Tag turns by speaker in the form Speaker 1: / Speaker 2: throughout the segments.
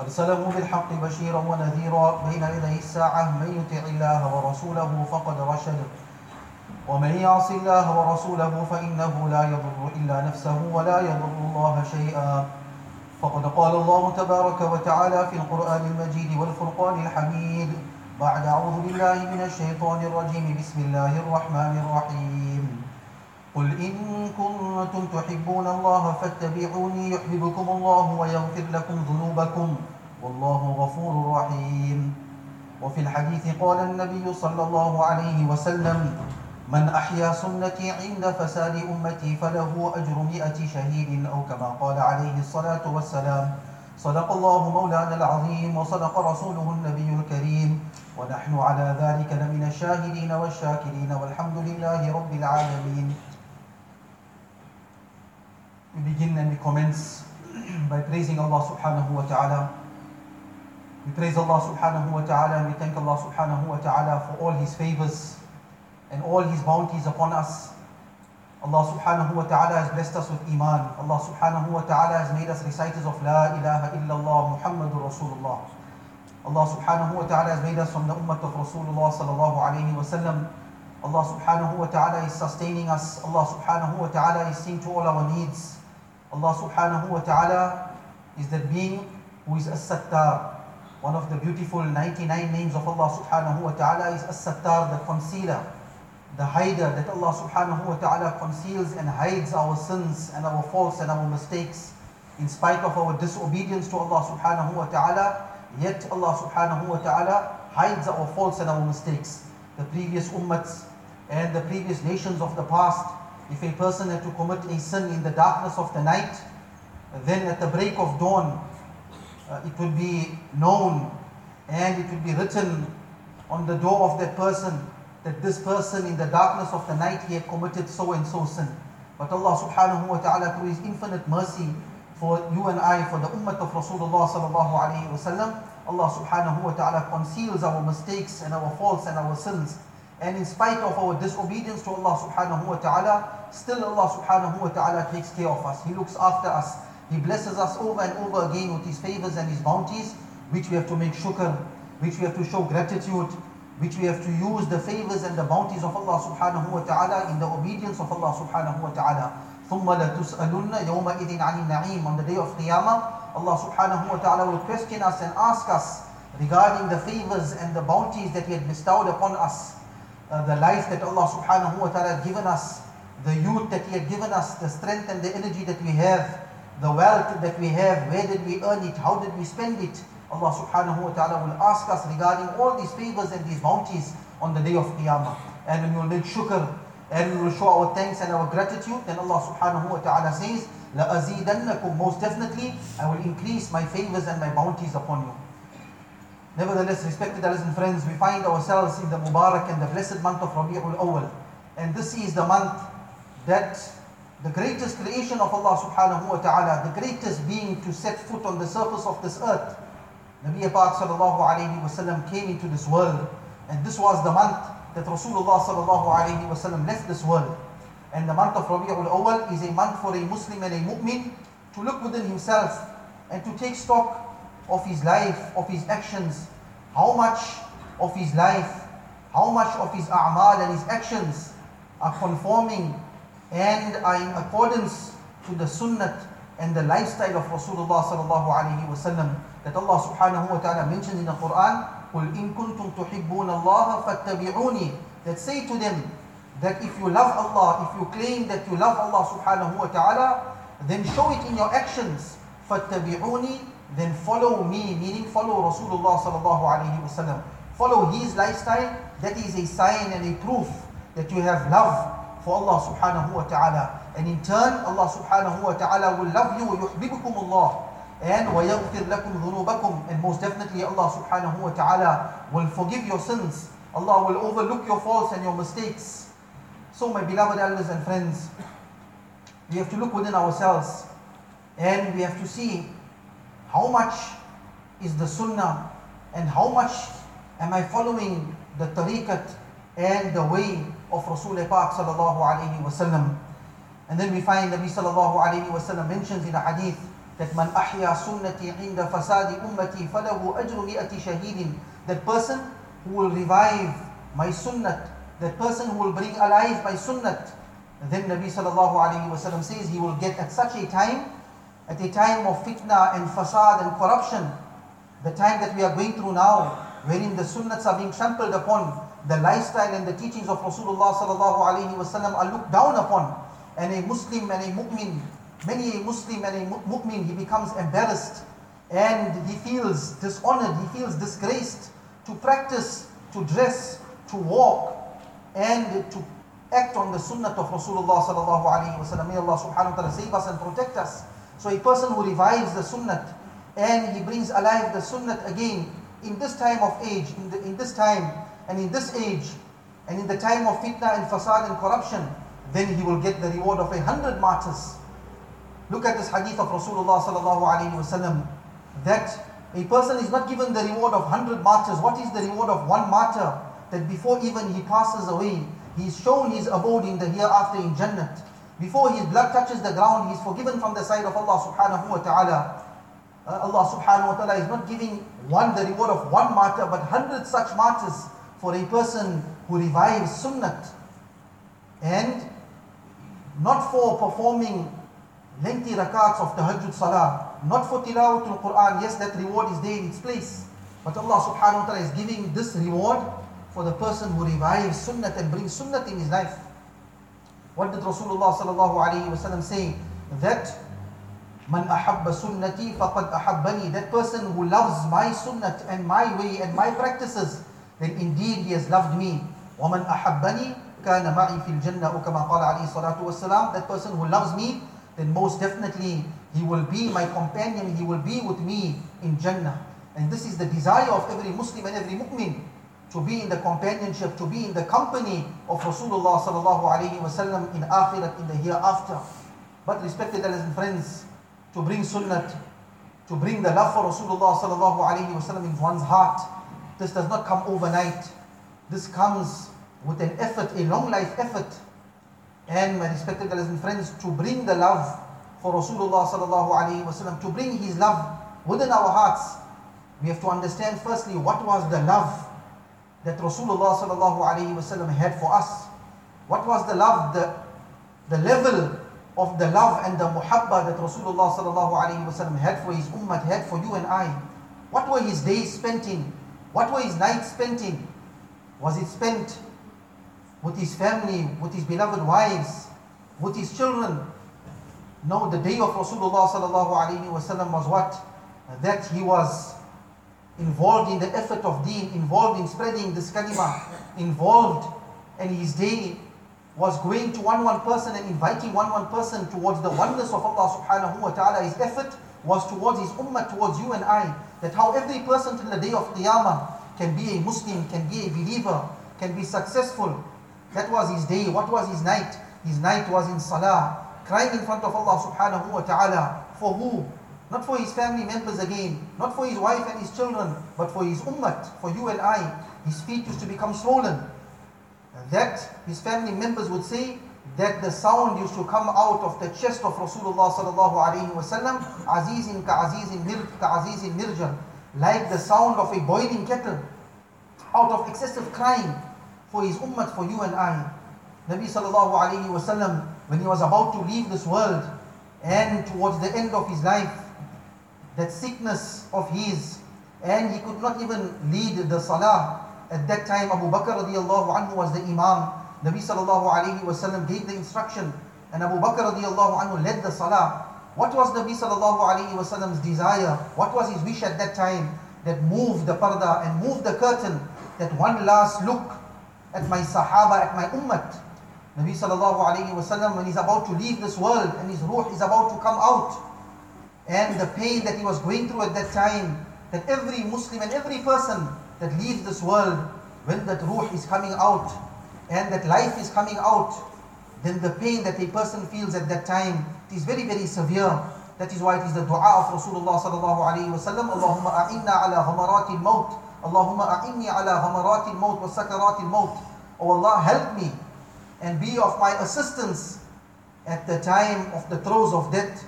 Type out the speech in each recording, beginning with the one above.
Speaker 1: قد سلموا بالحق بشيرا ونذيرا بين يدي الساعة من يطع الله ورسوله فقد رشد ومن يعص الله ورسوله فإنه لا يضر إلا نفسه ولا يضر الله شيئا فقد قال الله تبارك وتعالى في القرآن المجيد والفرقان الحميد بعد أعوذ بالله من الشيطان الرجيم بسم الله الرحمن الرحيم قل إن كنتم تحبون الله فاتبعوني يحببكم الله ويغفر لكم ذنوبكم والله غفور رحيم وفي الحديث قال النبي صلى الله عليه وسلم من أحيا سنتي عند فساد أمتي فله أجر مئة شهيد أو كما قال عليه الصلاة والسلام صدق الله مولانا العظيم وصدق رسوله النبي الكريم ونحن على ذلك لمن الشاهدين والشاكرين والحمد لله رب العالمين We begin and we commence by praising Allah subhanahu wa ta'ala. We praise Allah subhanahu wa ta'ala and we thank Allah subhanahu wa ta'ala for all His favors and all His bounties upon us. Allah subhanahu wa ta'ala has blessed us with iman. Allah subhanahu wa ta'ala has made us reciters of La ilaha illallah Muhammadur Rasulullah. Allah subhanahu wa ta'ala has made us from the ummah of Rasulullah sallallahu alayhi wa sallam. Allah subhanahu wa ta'ala is sustaining us. Allah subhanahu wa ta'ala is seeing to all our needs. Allah subhanahu wa ta'ala is the being who is As-Sattar. One of the beautiful 99 names of Allah subhanahu wa ta'ala is As-Sattar, the concealer, the hider, that Allah subhanahu wa ta'ala conceals and hides our sins and our faults and our mistakes in spite of our disobedience to Allah subhanahu wa ta'ala, yet Allah subhanahu wa ta'ala hides our faults and our mistakes. The previous ummats and the previous nations of the past if a person had to commit a sin in the darkness of the night, then at the break of dawn, uh, it would be known and it would be written on the door of that person that this person in the darkness of the night he had committed so and so sin. But Allah subhanahu wa ta'ala through his infinite mercy for you and I, for the ummah of Rasulullah sallallahu alayhi wa sallam, Allah subhanahu wa ta'ala conceals our mistakes and our faults and our sins. And in spite of our disobedience to Allah subhanahu wa ta'ala, still Allah subhanahu wa ta'ala takes care of us. He looks after us. He blesses us over and over again with His favors and His bounties, which we have to make shukr, which we have to show gratitude, which we have to use the favors and the bounties of Allah subhanahu wa ta'ala in the obedience of Allah subhanahu wa ta'ala. ثُمَّ لَتُسْأَلُنَّ يَوْمَئِذٍ عَنِ النَّعِيمِ On the day of Qiyamah, Allah subhanahu wa ta'ala will question us and ask us regarding the favors and the bounties that He had bestowed upon us uh, the life that Allah subhanahu wa ta'ala given us, the youth that He had given us, the strength and the energy that we have, the wealth that we have, where did we earn it, how did we spend it. Allah subhanahu wa ta'ala will ask us regarding all these favors and these bounties on the day of Qiyamah. And when we will make shukr and we will show our thanks and our gratitude, then Allah subhanahu wa ta'ala says, لَأَزِيدَنَّكُمْ Most definitely, I will increase my favors and my bounties upon you. Nevertheless, respected brothers and friends, we find ourselves in the Mubarak and the blessed month of Rabi'ul Awal. And this is the month that the greatest creation of Allah subhanahu wa ta'ala, the greatest being to set foot on the surface of this earth, Nabi Pak sallallahu alayhi came into this world. And this was the month that Rasulullah sallallahu alayhi left this world. And the month of Rabi'ul Awal is a month for a Muslim and a mu'min to look within himself and to take stock of his life, of his actions, how much of his life, how much of his a'mal and his actions are conforming and are in accordance to the sunnah and the lifestyle of Rasulullah sallallahu alayhi wasallam that Allah subhanahu wa ta'ala mentions in the Quran قُلْ إِن كُنْتُمْ تُحِبُّونَ اللَّهَ فَاتَّبِعُونِي that say to them that if you love Allah, if you claim that you love Allah subhanahu wa ta'ala, then show it in your actions. فَاتَّبِعُونِي then follow me, meaning follow Rasulullah sallallahu alayhi wasallam. Follow his lifestyle, that is a sign and a proof that you have love for Allah subhanahu wa ta'ala. And in turn, Allah subhanahu wa ta'ala will love you, and اللَّهُ and وَيَغْفِرْ لَكُمْ ذُنُوبَكُمْ And most definitely Allah subhanahu wa ta'ala will forgive your sins. Allah will overlook your faults and your mistakes. So my beloved elders and friends, we have to look within ourselves and we have to see how much is the sunnah and how much am I following the tariqat and the way of Rasul Pak sallallahu alayhi wasallam. And then we find Nabi sallallahu alayhi wasallam mentions in a hadith that man ahya sunnati inda fasadi ummati falahu ajru mi'ati shahidin. That person who will revive my sunnat, that person who will bring alive my sunnat, then Nabi sallallahu alayhi wasallam says he will get at such a time at a time of fitna and fasad and corruption, the time that we are going through now, wherein the sunnats are being trampled upon, the lifestyle and the teachings of Rasulullah sallallahu alaihi wasallam are looked down upon, and a Muslim and a mu'min, many a Muslim and a mu'min, he becomes embarrassed and he feels dishonored, he feels disgraced to practice, to dress, to walk, and to act on the sunnah of Rasulullah sallallahu alaihi wasallam. May Allah subhanahu wa ta'ala save us and protect us. So a person who revives the sunnah and he brings alive the sunnah again in this time of age, in, the, in this time and in this age, and in the time of fitna and fasad and corruption, then he will get the reward of a hundred martyrs. Look at this hadith of Rasulullah that a person is not given the reward of hundred martyrs. What is the reward of one martyr? That before even he passes away, he is shown his abode in the hereafter in Jannah. Before his blood touches the ground, he's forgiven from the side of Allah subhanahu wa ta'ala. Uh, Allah subhanahu wa ta'ala is not giving one the reward of one martyr, but hundred such martyrs for a person who revives sunnat. And not for performing lengthy rakats of tahajjud salah, not for tilawatul Quran. Yes, that reward is there in its place. But Allah subhanahu wa ta'ala is giving this reward for the person who revives sunnat and brings sunnat in his life. What did Rasulullah sallallahu alayhi saying? That Man ahabba sunnati faqad ahabbani. That person who loves my sunnat and my way and my practices, then indeed he has loved me. وَمَنْ أَحَبَّنِي كَانَ مَعِي فِي الْجَنَّةِ وَكَمَا قَالَ عَلَيْهِ الصَّلَاةُ وَالسَّلَامُ That person who loves me, then most definitely he will be my companion, he will be with me in Jannah. And this is the desire of every Muslim and every mu'min to be in the companionship, to be in the company of Rasulullah sallallahu alayhi wasallam in akhirat, in the hereafter. But respected elders and friends, to bring Sunnah, to bring the love for Rasulullah sallallahu alayhi wasallam in one's heart, this does not come overnight. This comes with an effort, a long life effort. And my respected elders and friends, to bring the love for Rasulullah sallallahu alayhi wasallam, to bring his love within our hearts, we have to understand firstly what was the love that Rasulullah sallallahu alaihi wasallam had for us. What was the love, the, the level of the love and the muhabba that Rasulullah sallallahu alaihi wasallam had for his ummah, had for you and I? What were his days spent in? What were his nights spent in? Was it spent with his family, with his beloved wives, with his children? No, the day of Rasulullah sallallahu alaihi wasallam was what? That he was involved in the effort of deen, involved in spreading this kalima, involved and his day was going to one one person and inviting one one person towards the oneness of Allah subhanahu wa ta'ala. His effort was towards his ummah, towards you and I. That how every person till the day of Qiyamah can be a Muslim, can be a believer, can be successful. That was his day. What was his night? His night was in salah, crying in front of Allah subhanahu wa ta'ala. For who? Not for his family members again, not for his wife and his children, but for his ummah, for you and I. His feet used to become swollen. And that his family members would say that the sound used to come out of the chest of Rasulullah sallallahu alaihi wasallam, azizin ka azizin mir ka azizin mirjan, like the sound of a boiling kettle, out of excessive crying for his ummah, for you and I. Nabi sallallahu alaihi wasallam, when he was about to leave this world and towards the end of his life, that sickness of his, and he could not even lead the salah. At that time, Abu Bakr radiallahu anhu was the imam. Nabi sallallahu alayhi wasallam gave the instruction, and Abu Bakr radiallahu anhu led the salah. What was Nabi sallallahu alayhi wasallam's desire? What was his wish at that time? That move the parda and move the curtain. That one last look at my sahaba, at my ummat. Nabi sallallahu alayhi wasallam, when he's about to leave this world and his ruh is about to come out, and the pain that he was going through at that time, that every Muslim and every person that leaves this world, when that ruh is coming out and that life is coming out, then the pain that a person feels at that time is very, very severe. That is why it is the dua of Rasulullah sallallahu alayhi wa sallam, Allahumma a'inna ala humaratil maut, Allahumma a'inni ala humaratil maut wa sakaratil maut. Oh Allah, help me and be of my assistance at the time of the throes of death.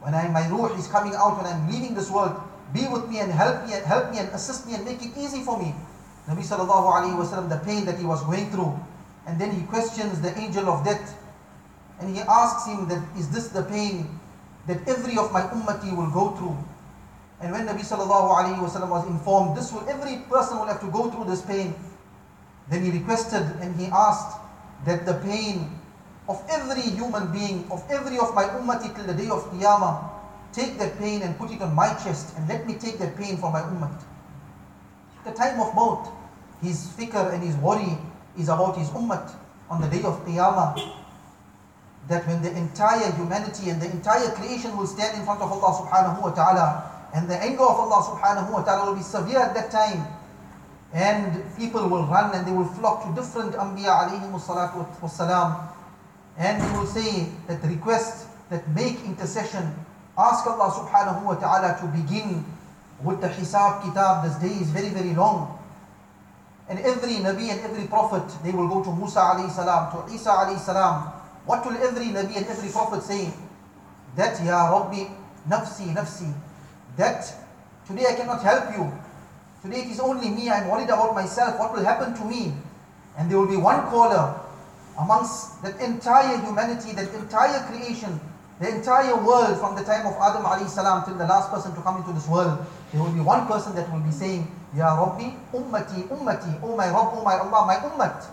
Speaker 1: When I, my ruh is coming out, when I'm leaving this world, be with me and help me and help me and assist me and make it easy for me. Nabi sallallahu alayhi wasallam, the pain that he was going through. And then he questions the angel of death. And he asks him that is this the pain that every of my ummati will go through? And when Nabi sallallahu alayhi wasallam was informed, this will every person will have to go through this pain. Then he requested and he asked that the pain of every human being, of every of my ummati till the day of Qiyamah. Take that pain and put it on my chest and let me take that pain for my ummah. The time of maut, his fikr and his worry is about his ummah on the day of Qiyamah. That when the entire humanity and the entire creation will stand in front of Allah subhanahu wa ta'ala and the anger of Allah subhanahu wa ta'ala will be severe at that time. And people will run and they will flock to different anbiya alayhi salatu salam. And he will say that request, that make intercession, ask Allah subhanahu wa ta'ala to begin with the hisab kitab. This day is very, very long. And every Nabi and every Prophet, they will go to Musa alayhi salam, to Isa alayhi salam. What will every Nabi and every Prophet say? That, Ya Rabbi, nafsi, nafsi. That today I cannot help you. Today it is only me, I'm worried about myself. What will happen to me? And there will be one caller amongst the entire humanity, the entire creation, the entire world from the time of Adam salam till the last person to come into this world, there will be one person that will be saying, Ya Rabbi, Ummati, Ummati, O oh my Rabb, O oh my Allah, my Ummat.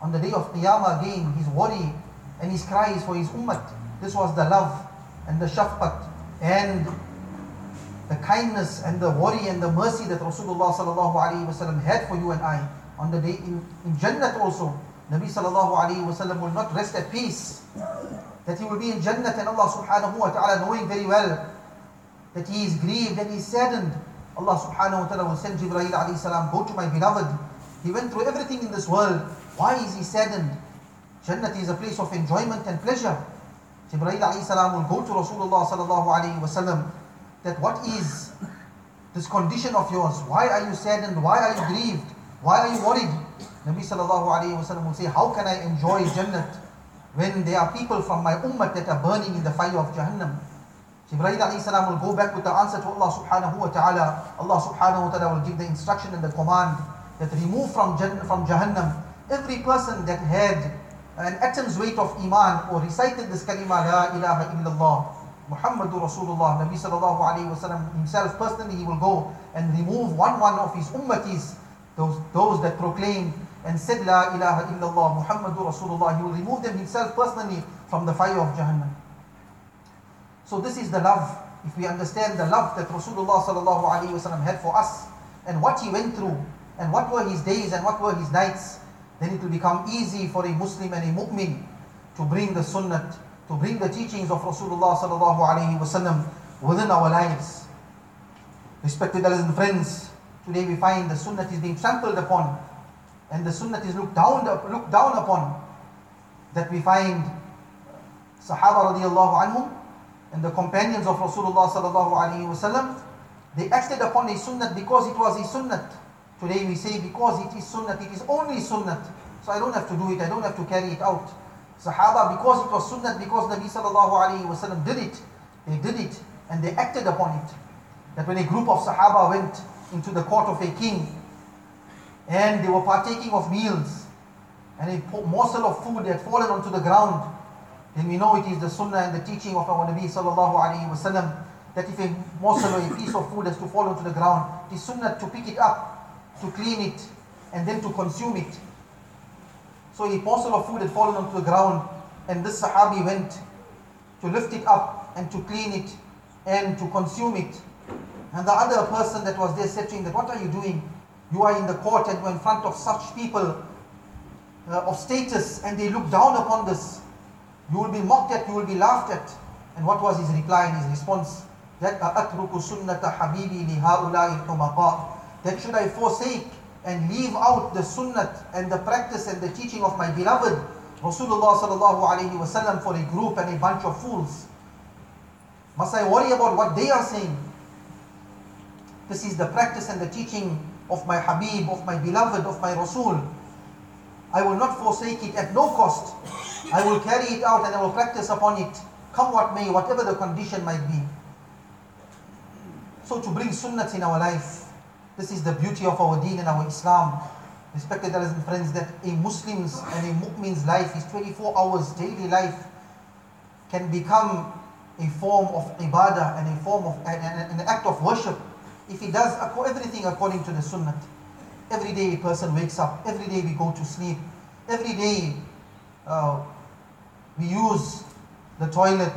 Speaker 1: On the day of Qiyamah again, his worry and his cries for his Ummat. This was the love and the shafqat and the kindness and the worry and the mercy that Rasulullah had for you and I on the day in, in Jannat also Nabi sallallahu alayhi wasallam will not rest at peace. That he will be in Jannah and Allah subhanahu wa ta'ala knowing very well that he is grieved and he is saddened. Allah subhanahu wa ta'ala will send Jibreel alayhi salam, go to my beloved. He went through everything in this world. Why is he saddened? Jannah is a place of enjoyment and pleasure. Jibreel alayhi salam will go to Rasulullah sallallahu alayhi wasallam that what is this condition of yours? Why are you saddened? Why are you grieved? Why are you worried? Nabi sallallahu alayhi wasallam will say, how can I enjoy Jannat when there are people from my ummah that are burning in the fire of Jahannam? Jibreel alayhi salam will go back with the answer to Allah subhanahu wa ta'ala. Allah subhanahu wa ta'ala will give the instruction and the command that remove from, from Jahannam every person that had an atom's weight of iman or recited this kalima la ilaha illallah Muhammadur Rasulullah Nabi sallallahu alayhi wasallam himself personally he will go and remove one one of his ummatis those, those that proclaim and said La ilaha illallah Muhammadur Rasulullah, he will remove them himself personally from the fire of Jahannam. So this is the love. If we understand the love that Rasulullah sallallahu alaihi wasallam had for us and what he went through and what were his days and what were his nights, then it will become easy for a Muslim and a mu'min to bring the sunnah, to bring the teachings of Rasulullah sallallahu alaihi wasallam within our lives. Respected elders and friends, Today we find the sunnah is being trampled upon and the sunnah is looked down, looked down upon. That we find Sahaba radiallahu anhum and the companions of Rasulullah sallallahu alaihi wasallam, they acted upon a sunnah because it was a sunnah. Today we say because it is sunnah, it is only sunnah. So I don't have to do it, I don't have to carry it out. Sahaba, because it was sunnah, because Nabi sallallahu alaihi wasallam did it, they did it and they acted upon it. That when a group of Sahaba went into the court of a king, and they were partaking of meals, and a morsel of food had fallen onto the ground, then we know it is the sunnah and the teaching of our Nabi sallallahu alaihi wasallam that if a morsel or a piece of food has to fall onto the ground, it is sunnah to pick it up, to clean it, and then to consume it. So a morsel of food had fallen onto the ground, and this Sahabi went to lift it up and to clean it and to consume it. And the other person that was there said to him that, what are you doing? You are in the court and you are in front of such people uh, of status and they look down upon this. You will be mocked at, you will be laughed at. And what was his reply and his response? That That should I forsake and leave out the sunnah and the practice and the teaching of my beloved Rasulullah sallallahu alaihi wasallam for a group and a bunch of fools? Must I worry about what they are saying? This is the practice and the teaching of my Habib, of my beloved, of my Rasul. I will not forsake it at no cost. I will carry it out and I will practice upon it, come what may, whatever the condition might be. So to bring sunnat in our life, this is the beauty of our deen and our Islam. Respected brothers and friends, that a Muslim's and a mu'min's life, his 24 hours daily life, can become a form of ibadah and a form of an, an act of worship if he does everything according to the sunnah, every day a person wakes up, every day we go to sleep, every day uh, we use the toilet,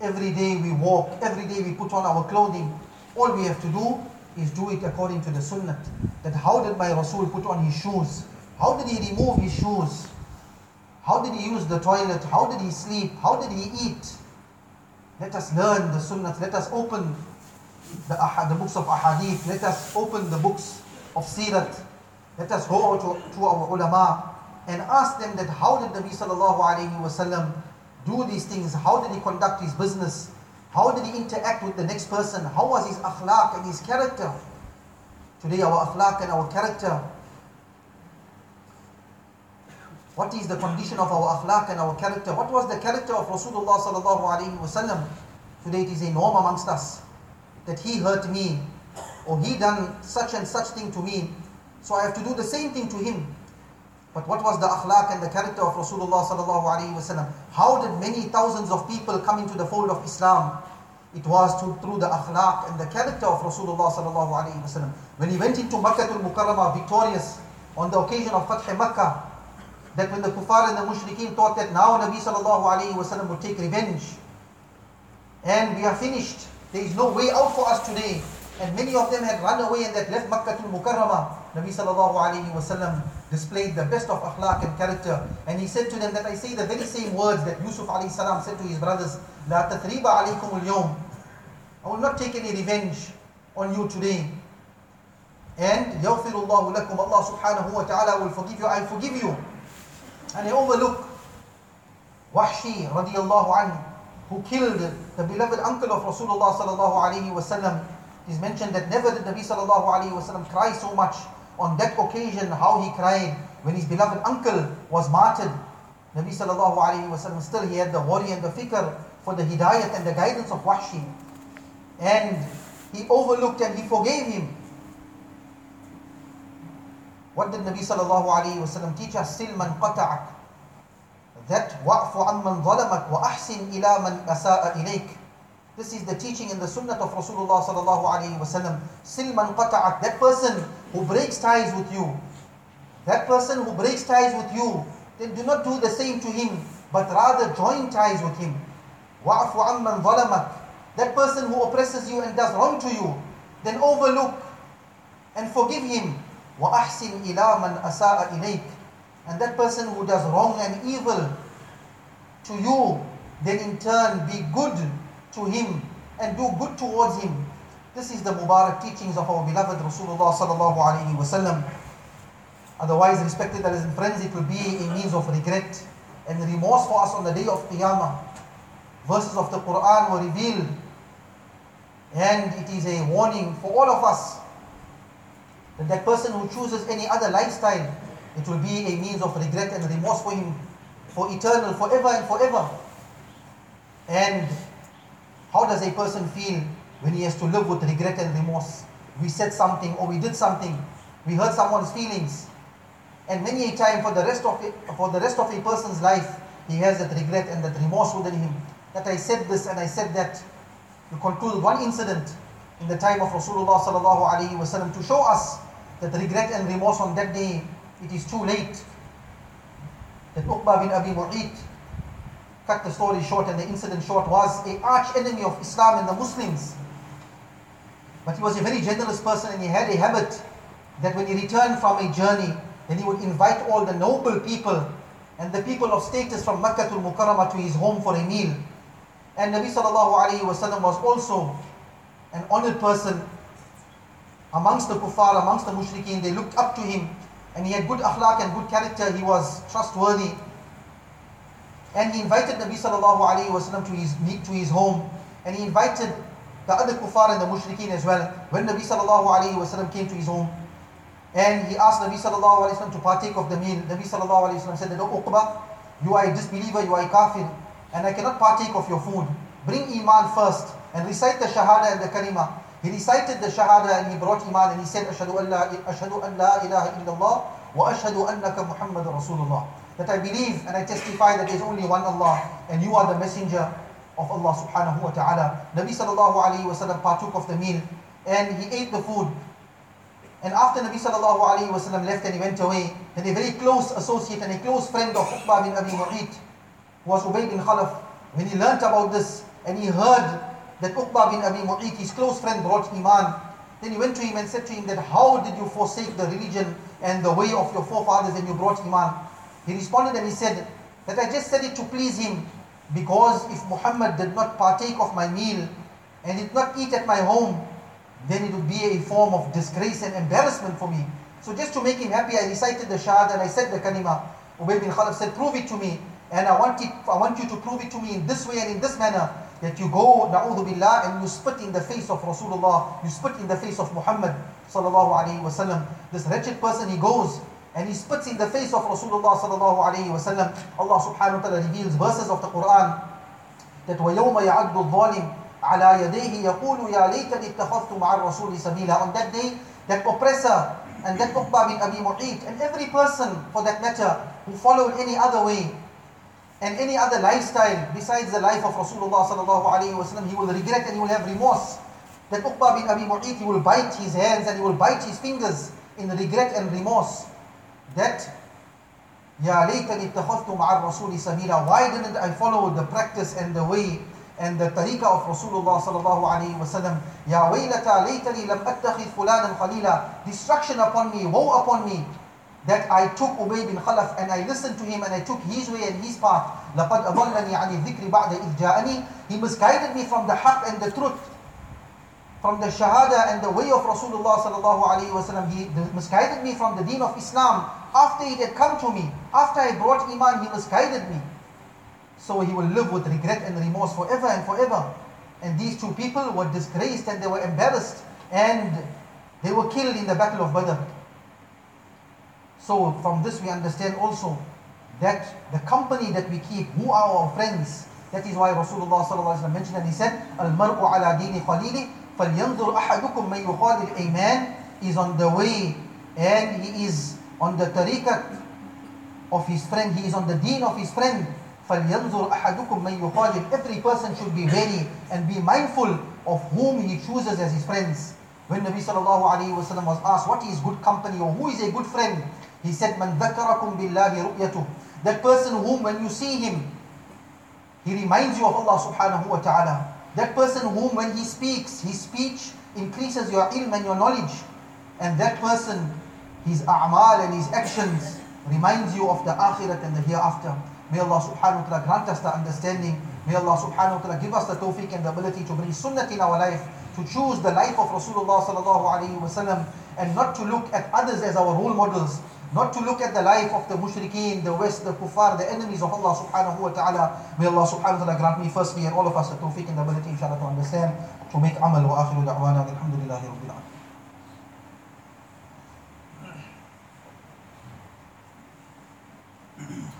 Speaker 1: every day we walk, every day we put on our clothing, all we have to do is do it according to the sunnah. That how did my Rasul put on his shoes? How did he remove his shoes? How did he use the toilet? How did he sleep? How did he eat? Let us learn the sunnah. Let us open the, the books of ahadith. Let us open the books of sirat. Let us go to, to our ulama and ask them that how did Nabi sallallahu alayhi wasallam do these things? How did he conduct his business? How did he interact with the next person? How was his akhlaq and his character? Today our akhlaq and our character. What is the condition of our akhlaq and our character? What was the character of Rasulullah sallallahu alayhi wasallam? Today it is a norm amongst us that he hurt me or he done such and such thing to me, so I have to do the same thing to him. But what was the akhlaq and the character of Rasulullah sallallahu alaihi wasallam? How did many thousands of people come into the fold of Islam? It was to, through the akhlaq and the character of Rasulullah sallallahu alaihi wasallam. When he went into Makkah al-Mukarramah victorious on the occasion of Fath Makkah, that when the kuffar and the mushrikeen thought that now Nabi sallallahu alaihi wasallam would take revenge, and we are finished, there is no way out for us today. And many of them had run away and had left Makkah to Mukarramah. Nabi sallallahu alayhi wasallam displayed the best of akhlaq and character. And he said to them that I say the very same words that Yusuf alayhi salam said to his brothers, La tathriba alaykum al I will not take any revenge on you today. And يغفر الله Allah subhanahu wa ta'ala will forgive you. I forgive you. And I overlook Wahshi radiallahu anhu who killed the beloved uncle of Rasulullah sallallahu wasallam, it is mentioned that never did Nabi sallallahu alaihi wasallam cry so much on that occasion how he cried when his beloved uncle was martyred. Nabi sallallahu alaihi wasallam still he had the worry and the fikr for the hidayat and the guidance of Wahshi. And he overlooked and he forgave him. What did Nabi sallallahu alaihi wasallam teach us? Sil man qata'ak that wa'fu amman zalamak wa ahsin ila man asa'a ilayk. This is the teaching in the sunnah of Rasulullah sallallahu alayhi wa sallam. Sil man qata'ak, that person who breaks ties with you. That person who breaks ties with you, then do not do the same to him, but rather join ties with him. Wa'fu amman zalamak, that person who oppresses you and does wrong to you, then overlook and forgive him. Wa ahsin ila man asa'a ilayk and that person who does wrong and evil to you, then in turn be good to him and do good towards him. This is the Mubarak teachings of our beloved Rasulullah sallallahu alaihi wasallam. Otherwise, respected brothers and friends, it will be a means of regret and remorse for us on the day of Qiyamah. Verses of the Quran were revealed, and it is a warning for all of us that that person who chooses any other lifestyle it will be a means of regret and remorse for him for eternal, forever and forever. And how does a person feel when he has to live with regret and remorse? We said something or we did something, we hurt someone's feelings. And many a time for the rest of it, for the rest of a person's life, he has that regret and that remorse within him. That I said this and I said that. To conclude one incident in the time of Rasulullah to show us that regret and remorse on that day it is too late. That Uqba bin Abi Mu'it, cut the story short and the incident short, was a arch enemy of Islam and the Muslims. But he was a very generous person and he had a habit that when he returned from a journey, then he would invite all the noble people and the people of status from Makkah to Mukarramah to his home for a meal. And Nabi sallallahu alayhi wasallam was also an honored person amongst the kuffar, amongst the mushrikeen. They looked up to him and he had good akhlaq and good character, he was trustworthy. And he invited Nabi sallallahu alayhi wasallam to his, to his home. And he invited the other kuffar and the mushrikeen as well. When Nabi sallallahu alayhi wasallam came to his home, and he asked Nabi sallallahu alayhi wasallam to partake of the meal, Nabi sallallahu alayhi wasallam said, No, Uqba, you are a disbeliever, you are a kafir, and I cannot partake of your food. Bring iman first and recite the shahada and the kalima. He recited the Shahada and he brought Iman and he said, Ashadu an Allah, ashadu an la ilaha illallah wa ashadu annaka Muhammad Rasulullah. That I believe and I testify that there is only one Allah and you are the messenger of Allah subhanahu wa ta'ala. Nabi sallallahu alayhi wa sallam partook of the meal and he ate the food. And after Nabi sallallahu alayhi wa sallam left and he went away, then a very close associate and a close friend of Uqba bin Abi Mu'it was Ubay bin Khalaf. When he learnt about this and he heard that Uqba bin Abi Mu'it, his close friend, brought Iman. Then he went to him and said to him that how did you forsake the religion and the way of your forefathers and you brought Iman? He responded and he said that I just said it to please him because if Muhammad did not partake of my meal and did not eat at my home, then it would be a form of disgrace and embarrassment for me. So just to make him happy, I recited the shahada and I said the kalima. Ubay bin Khalaf said, prove it to me. And I want, it, I want you to prove it to me in this way and in this manner that you go, na'udhu billah, and you spit in the face of Rasulullah, you spit in the face of Muhammad sallallahu alayhi wasallam. This wretched person, he goes and he spits in the face of Rasulullah sallallahu alayhi wasallam. Allah subhanahu wa ta'ala reveals verses of the Quran that وَيَوْمَ يَعَدُّ الظَّالِمْ عَلَى يَدَيْهِ يَقُولُ يَا لَيْتَنِي اتَّخَذْتُ مَعَ الرَّسُولِ سَبِيلًا On that day, that oppressor and that Uqba bin Abi Mu'it and every person for that matter who followed any other way and any other lifestyle besides the life of Rasulullah sallallahu alaihi wasallam, he will regret and he will have remorse. That Uqba bin Abi Mu'it, he will bite his hands and he will bite his fingers in regret and remorse. That, Ya laytani ittakhaftu ar Rasuli sabila. Why didn't I follow the practice and the way and the tariqah of Rasulullah sallallahu alayhi wasallam? Ya waylata laytani lam attakhid fulanan khalila. Destruction upon me, woe upon me that I took Ubay bin Khalaf and I listened to him and I took his way and his path. لَقَدْ أَضَلَّنِي عَنِ الذِّكْرِ بَعْدَ إِذْ جَاءَنِي He misguided me from the haqq and the truth. From the shahada and the way of Rasulullah sallallahu alayhi wasallam. He misguided me from the deen of Islam. After he had come to me, after I brought Iman, he misguided me. So he will live with regret and remorse forever and forever. And these two people were disgraced and they were embarrassed and they were killed in the battle of Badr. So from this we understand also that the company that we keep, who are our friends, that is why Rasulullah ﷺ mentioned and he said, Al-mar'u ala dini khalili, فَلْيَنْظُرْ أَحَدُكُمْ مَنْ يُخَالِ الْإِيمَانِ is on the way and he is on the tariqat of his friend, he is on the deen of his friend. فَلْيَنْظُرْ أَحَدُكُمْ مَنْ يُخَالِلْ Every person should be wary and be mindful of whom he chooses as his friends. When Nabi sallallahu alaihi wasallam was asked, what is good company or who is a good friend? He said, Man ذكركم billahi رؤيته." That person whom when you see him, he reminds you of Allah subhanahu wa ta'ala. That person whom when he speaks, his speech increases your ilm and your knowledge. And that person, his a'mal and his actions reminds you of the akhirat and the hereafter. May Allah subhanahu wa ta'ala grant us the understanding. May Allah subhanahu wa ta'ala give us the tawfiq and the ability to bring sunnah in our life, to choose the life of Rasulullah sallallahu alayhi wa sallam, and not to look at others as our role models, not to look at the life of the mushrikeen, the west, the kuffar, the enemies of Allah subhanahu wa ta'ala. May Allah subhanahu wa ta'ala grant me firstly and all of us the tawfiq and the ability inshallah to understand, to make amal wa akhiru da'wana alhamdulillahi rabbil alamin. Mm-hmm.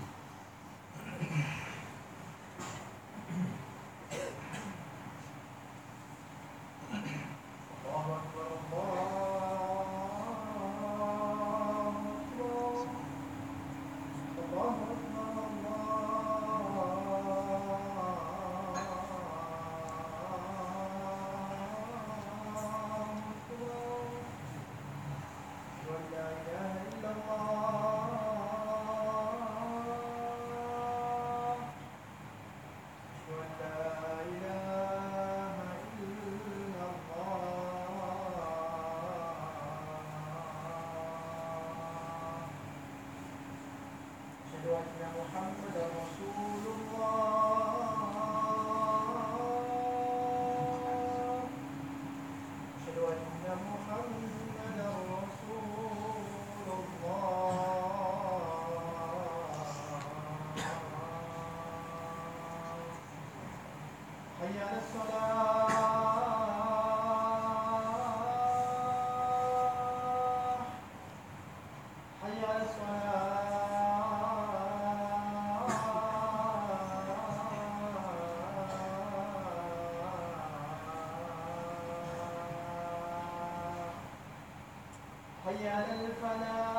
Speaker 1: وأن محمدا رسول الله أشهد أن محمدا رسول الله حي على الصلاة يا الفلاح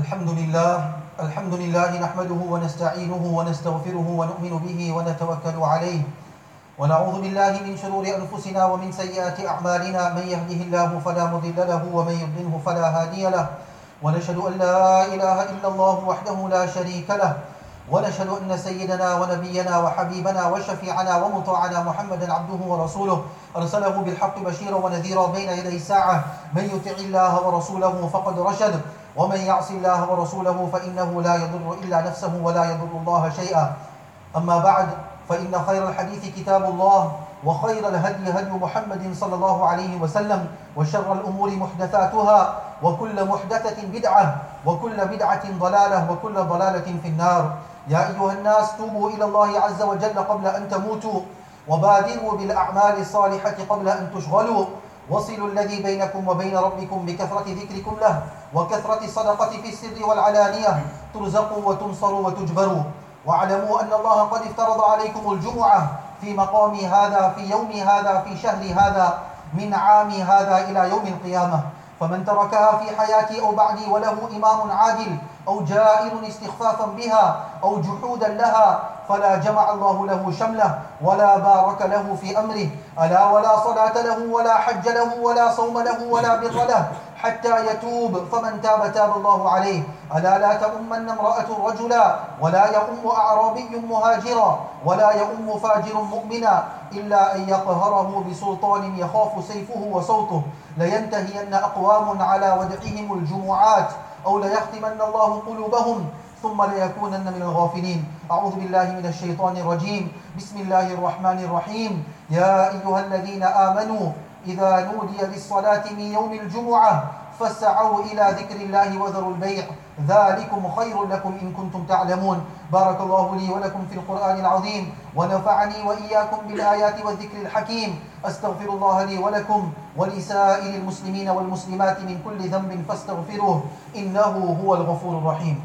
Speaker 1: الحمد لله الحمد لله نحمده ونستعينه ونستغفره ونؤمن به ونتوكل عليه ونعوذ بالله من شرور أنفسنا ومن سيئات أعمالنا من يهده الله فلا مضل له ومن يضلله فلا هادي له ونشهد أن لا إله إلا الله وحده لا شريك له ونشهد أن سيدنا ونبينا وحبيبنا وشفيعنا ومطاعنا محمدا عبده ورسوله أرسله بالحق بشيرا ونذيرا بين يدي الساعة من يطع الله ورسوله فقد رشد ومن يعص الله ورسوله فإنه لا يضر إلا نفسه ولا يضر الله شيئا أما بعد فإن خير الحديث كتاب الله وخير الهدي هدي محمد صلى الله عليه وسلم وشر الأمور محدثاتها وكل محدثة بدعة وكل بدعة ضلالة وكل ضلالة في النار يا أيها الناس توبوا إلى الله عز وجل قبل أن تموتوا وبادروا بالأعمال الصالحة قبل أن تشغلوا وصلوا الذي بينكم وبين ربكم بكثرة ذكركم له وكثرة الصدقة في السر والعلانية ترزقوا وتنصروا وتجبروا واعلموا أن الله قد افترض عليكم الجمعة في مقام هذا في يوم هذا في شهر هذا من عام هذا إلى يوم القيامة فمن تركها في حياتي أو بعدي وله إمام عادل أو جائر استخفافا بها أو جحودا لها فلا جمع الله له شمله ولا بارك له في أمره ألا ولا صلاة له ولا حج له ولا صوم له ولا بر له حتى يتوب فمن تاب تاب الله عليه ألا لا تؤمن امرأة رجلا ولا يؤم أعرابي مهاجرا ولا يؤم فاجر مؤمنا إلا أن يقهره بسلطان يخاف سيفه وصوته لينتهين أقوام على ودعهم الجمعات أو ليختمن الله قلوبهم ثم ليكونن من الغافلين أعوذ بالله من الشيطان الرجيم بسم الله الرحمن الرحيم يا أيها الذين آمنوا إذا نودي للصلاة من يوم الجمعة فاسعوا إلى ذكر الله وذروا البيع ذلكم خير لكم إن كنتم تعلمون بارك الله لي ولكم في القرآن العظيم ونفعني وإياكم بالآيات والذكر الحكيم أستغفر الله لي ولكم ولسائر المسلمين والمسلمات من كل ذنب فاستغفروه إنه هو الغفور الرحيم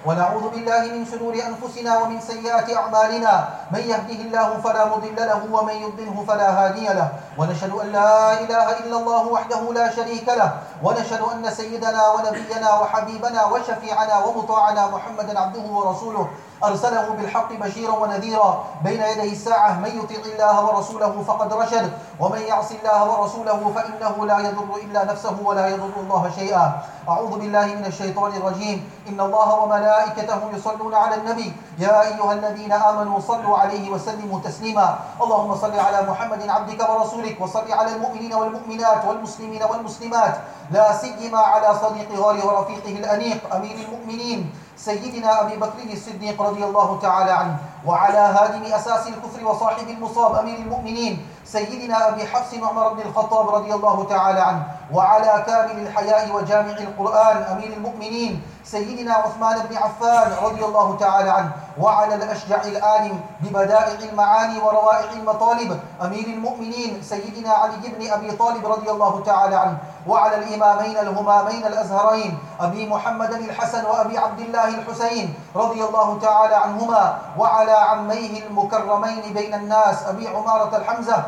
Speaker 1: ونعوذ بالله من شرور أنفسنا ومن سيئات أعمالنا من يهده الله فلا مضل له ومن يضله فلا هادي له ونشهد أن لا إله إلا الله وحده لا شريك له ونشهد أن سيدنا ونبينا وحبيبنا وشفيعنا ومطاعنا محمدا عبده ورسوله أرسله بالحق بشيرا ونذيرا بين يدي الساعة من يطيع الله ورسوله فقد رشد ومن يعص الله ورسوله فإنه لا يضر إلا نفسه ولا يضر الله
Speaker 2: شيئا أعوذ بالله من الشيطان الرجيم إن الله وملائكته وملائكته يصلون على النبي يا أيها الذين آمنوا صلوا عليه وسلموا تسليما اللهم صل على محمد عبدك ورسولك وصل على المؤمنين والمؤمنات والمسلمين والمسلمات لا سيما على صديق غار ورفيقه الأنيق أمير المؤمنين سيدنا أبي بكر الصديق رضي الله تعالى عنه وعلى هادم أساس الكفر وصاحب المصاب أمير المؤمنين سيدنا أبي حفص عمر بن الخطاب رضي الله تعالى عنه وعلى كامل الحياء وجامع القرآن أمير المؤمنين سيدنا عثمان بن عفان رضي الله تعالى عنه وعلى الأشجع الآلم ببدائع المعاني وروائع المطالب أمير المؤمنين سيدنا علي بن أبي طالب رضي الله تعالى عنه وعلى الإمامين الهمامين الأزهرين أبي محمد الحسن وأبي عبد الله الحسين رضي الله تعالى عنهما وعلى عميه المكرمين بين الناس أبي عمارة الحمزة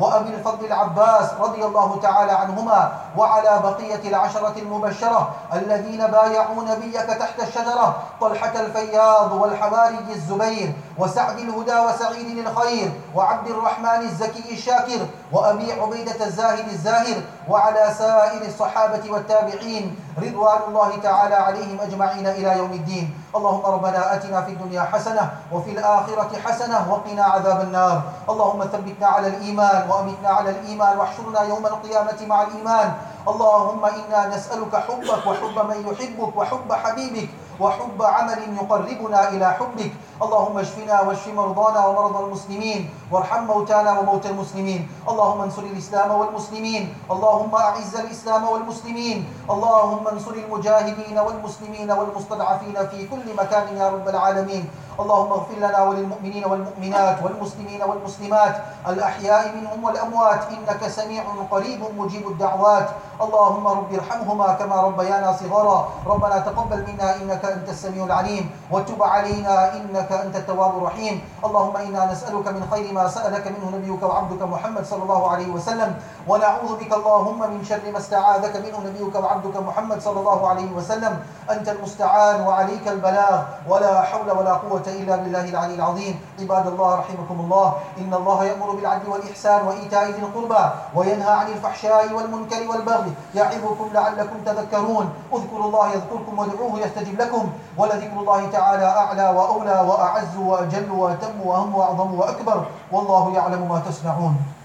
Speaker 2: وأبي الفضل العباس رضي الله تعالى عنهما وعلى بقية العشرة المبشرة الذين بايعوا نبيك تحت الشجرة طلحة الفياض والحواري الزبير وسعد الهدى وسعيد الخير وعبد الرحمن الزكي الشاكر وأبي عبيدة الزاهد الزاهر وعلى سائر الصحابة والتابعين رضوان الله تعالى عليهم أجمعين إلى يوم الدين اللهم ربنا آتنا في الدنيا حسنة وفي الآخرة حسنة وقنا عذاب النار اللهم ثبتنا على الإيمان وأمنا وأمتنا على الإيمان واحشرنا يوم القيامة مع الإيمان اللهم إنا نسألك حبك وحب من يحبك وحب حبيبك وحب عمل يقربنا إلى حبك اللهم اشفنا واشف مرضانا ومرضى المسلمين وارحم موتانا وموتى المسلمين اللهم انصر الإسلام والمسلمين اللهم أعز الإسلام والمسلمين اللهم انصر المجاهدين والمسلمين والمستضعفين في كل مكان يا رب العالمين اللهم اغفر لنا وللمؤمنين والمؤمنات والمسلمين والمسلمات الأحياء منهم والأموات إنك سميع قريب مجيب الدعوات اللهم رب ارحمهما كما ربيانا صغارا ربنا تقبل منا إنك أنت السميع العليم وتب علينا إنك أنت التواب الرحيم اللهم إنا نسألك من خير ما سألك منه نبيك وعبدك محمد صلى الله عليه وسلم ونعوذ بك اللهم من شر ما استعاذك منه نبيك وعبدك محمد صلى الله عليه وسلم أنت المستعان وعليك البلاغ ولا حول ولا قوة إلا بالله العلي العظيم عباد الله رحمكم الله إن الله يأمر بالعدل والإحسان وإيتاء ذي القربى وينهى عن الفحشاء والمنكر والبغي يعظكم لعلكم تذكرون اذكروا الله يذكركم وادعوه يستجب لكم ولذكر الله تعالى أعلى وأولى وأعز وأجل وأتم وأهم وأعظم وأكبر والله يعلم ما تصنعون